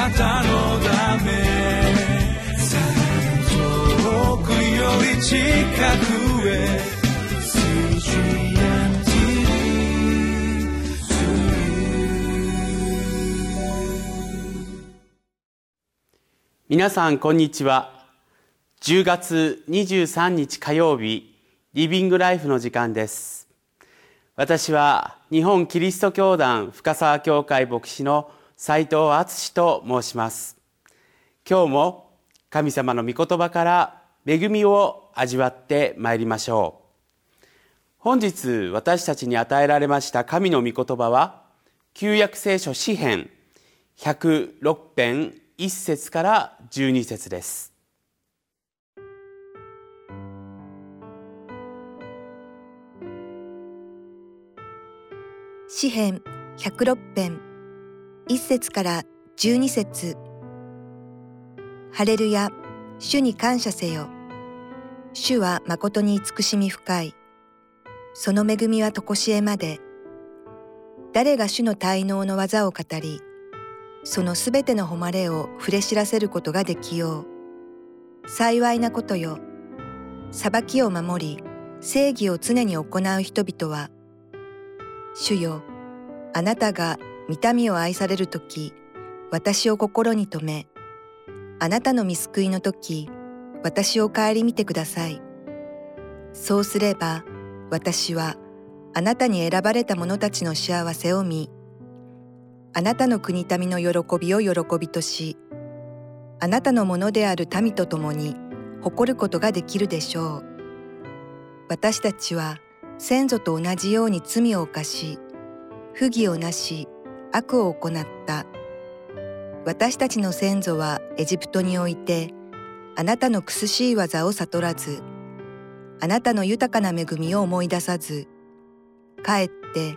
なたのため遠くより近くへ皆さんこんにちは。10月23日火曜日リビングライフの時間です。私は日本キリスト教団深沢教会牧師の斉藤敦と申します。今日も神様の御言葉から恵みを味わってまいりましょう。本日私たちに与えられました神の御言葉は旧約聖書詩編106編1節から12節です。詩編106編1節から12節ハレルヤ主に感謝せよ主は誠に慈しみ深いその恵みはとこしえまで誰が主の滞納の技を語りそのすべての誉れを触れ知らせることができよう。幸いなことよ。裁きを守り、正義を常に行う人々は、主よ、あなたが見民を愛されるとき、私を心に留め、あなたの見救いのとき、私を顧みてください。そうすれば、私はあなたに選ばれた者たちの幸せを見、あなたの国民の喜びを喜びとし、あなたのものである民と共に誇ることができるでしょう。私たちは先祖と同じように罪を犯し、不義をなし、悪を行った。私たちの先祖はエジプトにおいて、あなたの苦しい技を悟らず、あなたの豊かな恵みを思い出さず、かえって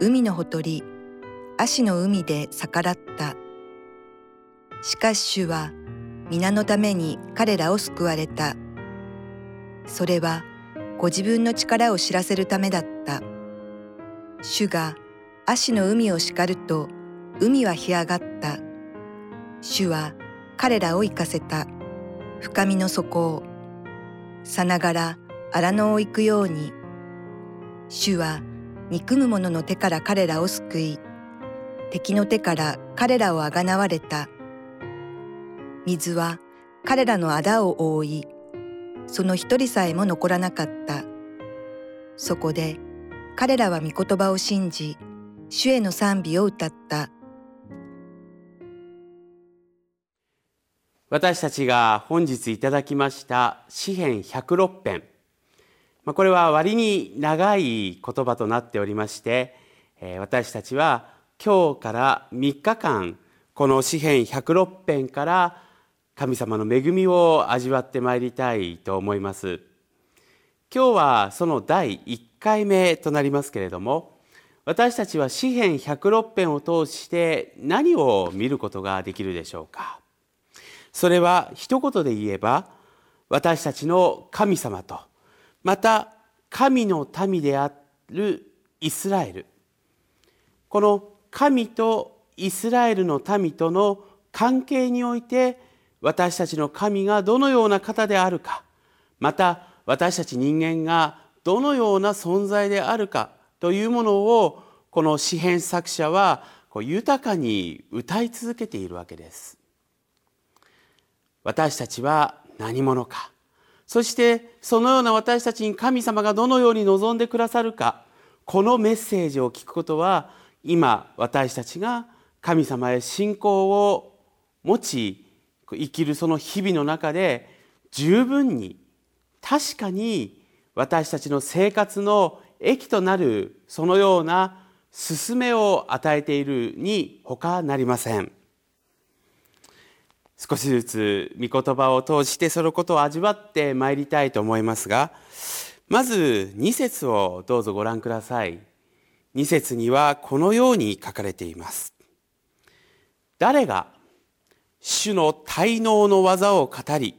海のほとり、足の海で逆らった。しかし主は皆のために彼らを救われた。それはご自分の力を知らせるためだった。主が足の海を叱ると海は干上がった。主は彼らを行かせた。深みの底を。さながら荒野を行くように。主は憎む者の手から彼らを救い、敵の手から彼らをあがなわれた。水は彼らの仇を覆い、その一人さえも残らなかった。そこで彼らは御言葉を信じ、主への賛美を歌った。私たちが本日いただきました詩編106編。これは割に長い言葉となっておりまして、私たちは今日から3日間この詩編106編から神様の恵みを味わってまいりたいと思います今日はその第1回目となりますけれども私たちは詩編106編を通して何を見ることができるでしょうか？それは一言で言えば私たちの神様とまた神の民であるイスラエル。この神とイスラエルの民との関係において私たちの神がどのような方であるかまた私たち人間がどのような存在であるかというものをこの詩編作者はこう豊かに歌い続けているわけです。私たちは何者か。そしてそのような私たちに神様がどのように望んでくださるか。このメッセージを聞くことは今私たちが神様へ信仰を持ち生きるその日々の中で十分に確かに私たちの生活の益となるそのような勧めを与えているに他なりません少しずつ御言葉を通してそのことを味わってまいりたいと思いますがまず2節をどうぞご覧ください2節にはこのように書かれています。誰が主の滞納の技を語り、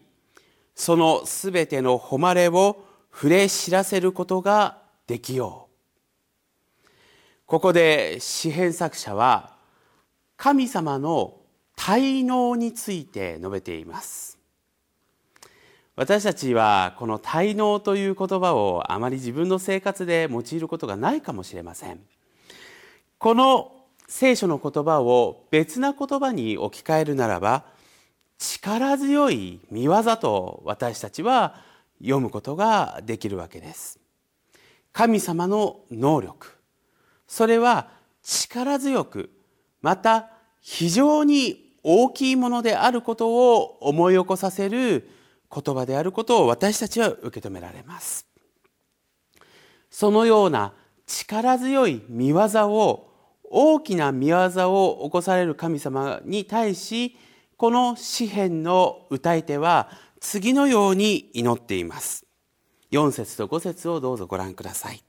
そのすべての誉れを触れ知らせることができよう。ここで詩編作者は神様の滞納について述べています。私たちはこの滞納という言葉をあまり自分の生活で用いることがないかもしれません。この聖書の言葉を別な言葉に置き換えるならば力強い見業と私たちは読むことができるわけです。神様の能力。それは力強くまた非常に大きいものであることを思い起こさせる言葉であることを私たちは受け止められます。そのような力強い見業を大きな見業を起こされる神様に対しこの詩篇の歌い手は次のように祈っています。4節と5節をどうぞご覧ください。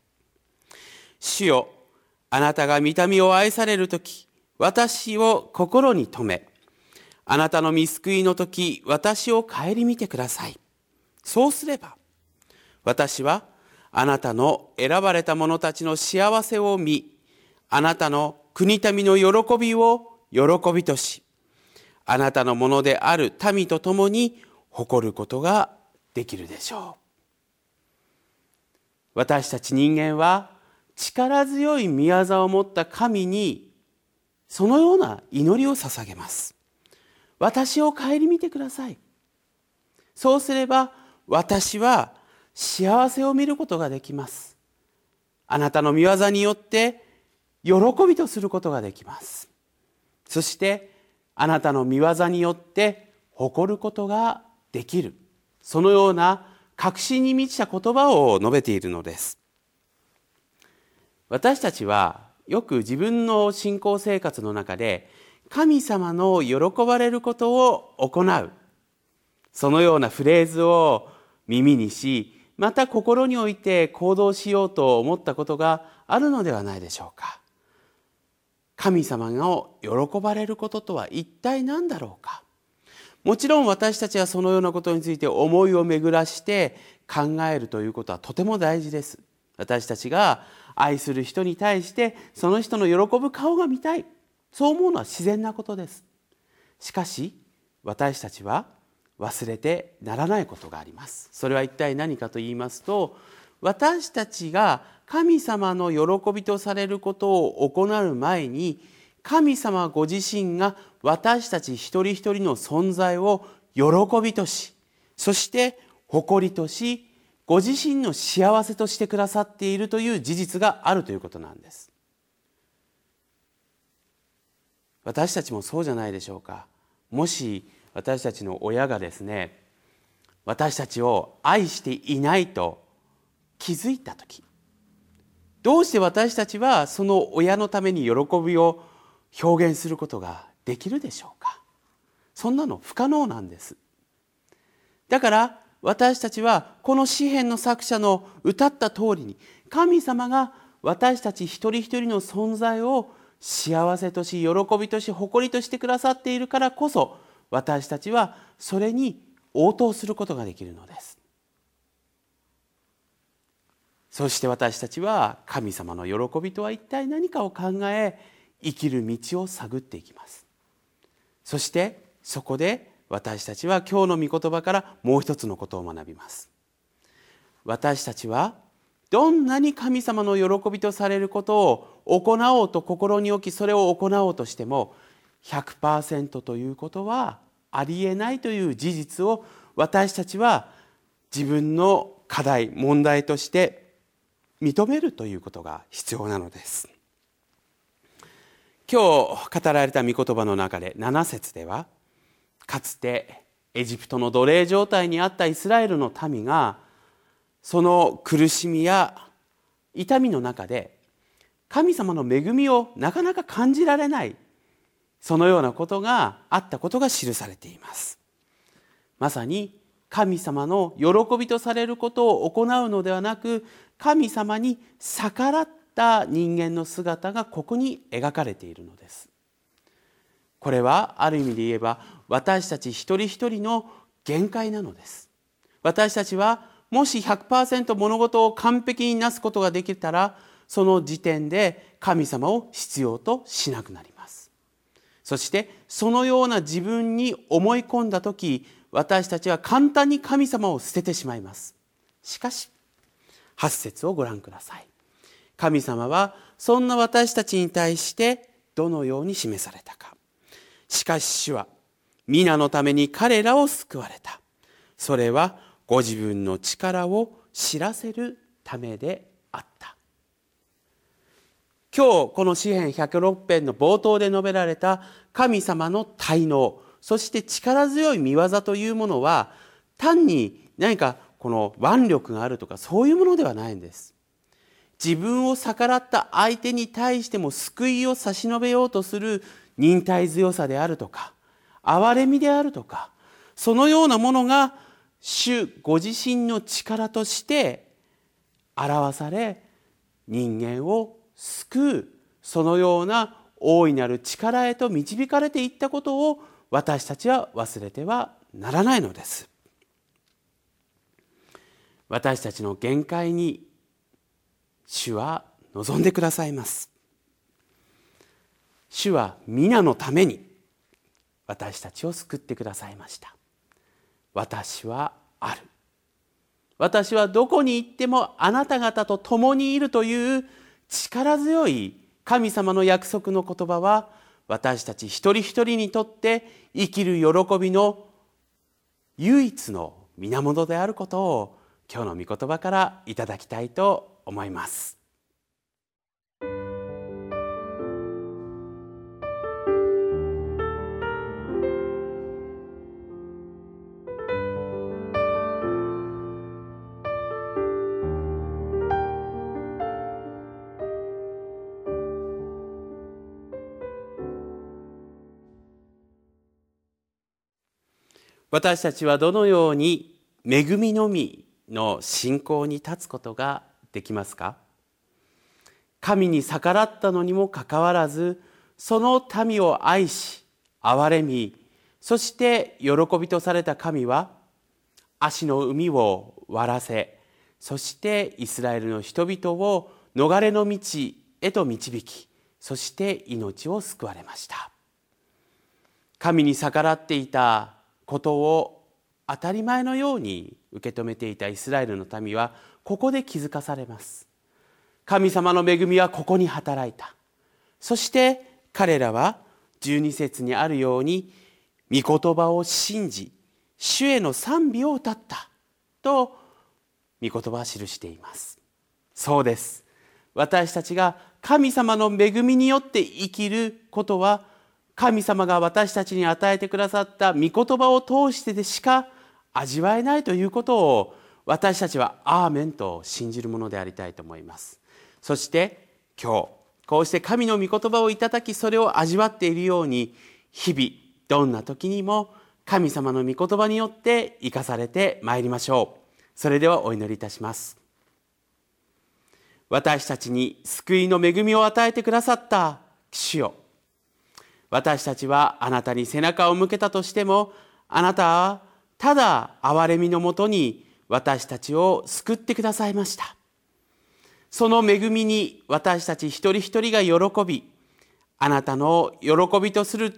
主よあなたが見た目を愛される時私を心に留めあなたの見救いの時私を顧みてください。そうすれば私はあなたの選ばれた者たちの幸せを見あなたの国民の喜びを喜びとしあなたのものである民と共に誇ることができるでしょう。私たち人間は力強い宮業を持った神にそのような祈りを捧げます。私を顧みてください。そうすれば私は幸せを見ることができます。あなたの御業によって喜びとすることができます。そしてあなたの御業によって誇ることができる。そのような確信に満ちた言葉を述べているのです。私たちはよく自分の信仰生活の中で神様の喜ばれることを行う。そのようなフレーズを耳にしまた心において行動しようと思ったことがあるのではないでしょうか。神様の喜ばれることとは一体何だろうか。もちろん私たちはそのようなことについて思いを巡らして考えるということはとても大事です。私たちが愛する人に対してその人の喜ぶ顔が見たい。そう思うのは自然なことです。しかし私たちは忘れてならないことがあります。それは一体何かと言いますと私たちが神様の喜びとされることを行う前に神様ご自身が私たち一人一人の存在を喜びとしそして誇りとしご自身の幸せとしてくださっているという事実があるということなんです。私たちもそうじゃないでしょうか。もし私たちの親がですね私たちを愛していないと気づいた時どうして私たちはその親のために喜びを表現することができるでしょうか？そんなの不可能なんです。だから私たちはこの詩篇の作者の歌った通りに神様が私たち一人一人の存在を幸せとし喜びとし誇りとしてくださっているからこそ私たちはそれに応答することができるのです。そして私たちは神様の喜びとは一体何かを考え生きる道を探っていきます。そしてそこで私たちは今日の御言葉からもう一つのことを学びます。私たちはどんなに神様の喜びとされることを行おうと心に置きそれを行おうとしても100%ということはありえないという事実を私たちは自分の課題問題として認めるということが必要なのです。今日語られた御言葉の中で7節ではかつてエジプトの奴隷状態にあったイスラエルの民がその苦しみや痛みの中で神様の恵みをなかなか感じられないそのようなことがあったことが記されています。まさに神様の喜びとされることを行うのではなく神様に逆らっった人間の姿がここに描かれているのです。これはある意味で言えば私たち一人一人の限界なのです。私たちはもし100%物事を完璧になすことができたらその時点で神様を必要としなくなります。そしてそのような自分に思い込んだ時私たちは簡単に神様を捨ててしまいます。しかし8節をご覧ください。神様はそんな私たちに対してどのように示されたか。しかし主は皆のために彼らを救われた。それはご自分の力を知らせるためであった。今日この詩篇106編の冒頭で述べられた神様の滞納そして力強い見業というものは単に何かこの腕力があるとかそういうものではないんです。自分を逆らった相手に対しても救いを差し伸べようとする忍耐強さであるとか憐れみであるとかそのようなものが主ご自身の力として表され人間を救うそのような大いなる力へと導かれていったことを私たちは忘れてはならないのです。私たちの限界に主は望んでくださいます。主は皆のために私たちを救ってくださいました。私はある。私はどこに行ってもあなた方と共にいるという力強い神様の約束の言葉は私たち一人一人にとって生きる喜びの唯一の源であることを今日の御言葉からいただきたいと思います。私たちはどのように恵みのみの信仰に立つことができますか？神に逆らったのにもかかわらずその民を愛し憐れみそして喜びとされた神は足の海を割らせそしてイスラエルの人々を逃れの道へと導きそして命を救われました。神に逆らっていたことを当たり前のように受け止めていたイスラエルの民はここで気づかされます。神様の恵みはここに働いた。そして彼らは12節にあるように御言葉を信じ主への賛美を歌った。と御言葉は記しています。そうです。私たちが神様の恵みによって生きることは神様が私たちに与えてくださった御言葉を通してでしか味わえないということを私たちはアーメンと信じるものでありたいと思います。そして今日こうして神の御言葉をいただきそれを味わっているように日々どんな時にも神様の御言葉によって生かされてまいりましょう。それではお祈りいたします。私たちに救いの恵みを与えてくださった主よ。私たちはあなたに背中を向けたとしてもあなたはただ憐れみのもとに私たちを救ってくださいました。その恵みに私たち一人一人が喜びあなたの喜びとする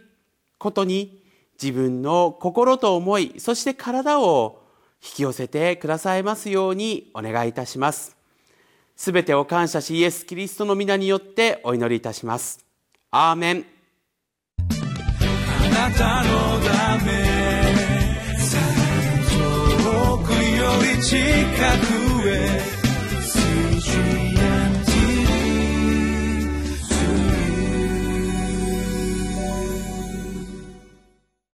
ことに自分の心と思いそして体を引き寄せてくださいますようにお願いいたします。すべてを感謝しイエス・キリストの皆によってお祈りいたします。アーメン。なたのため遠くより近くへ。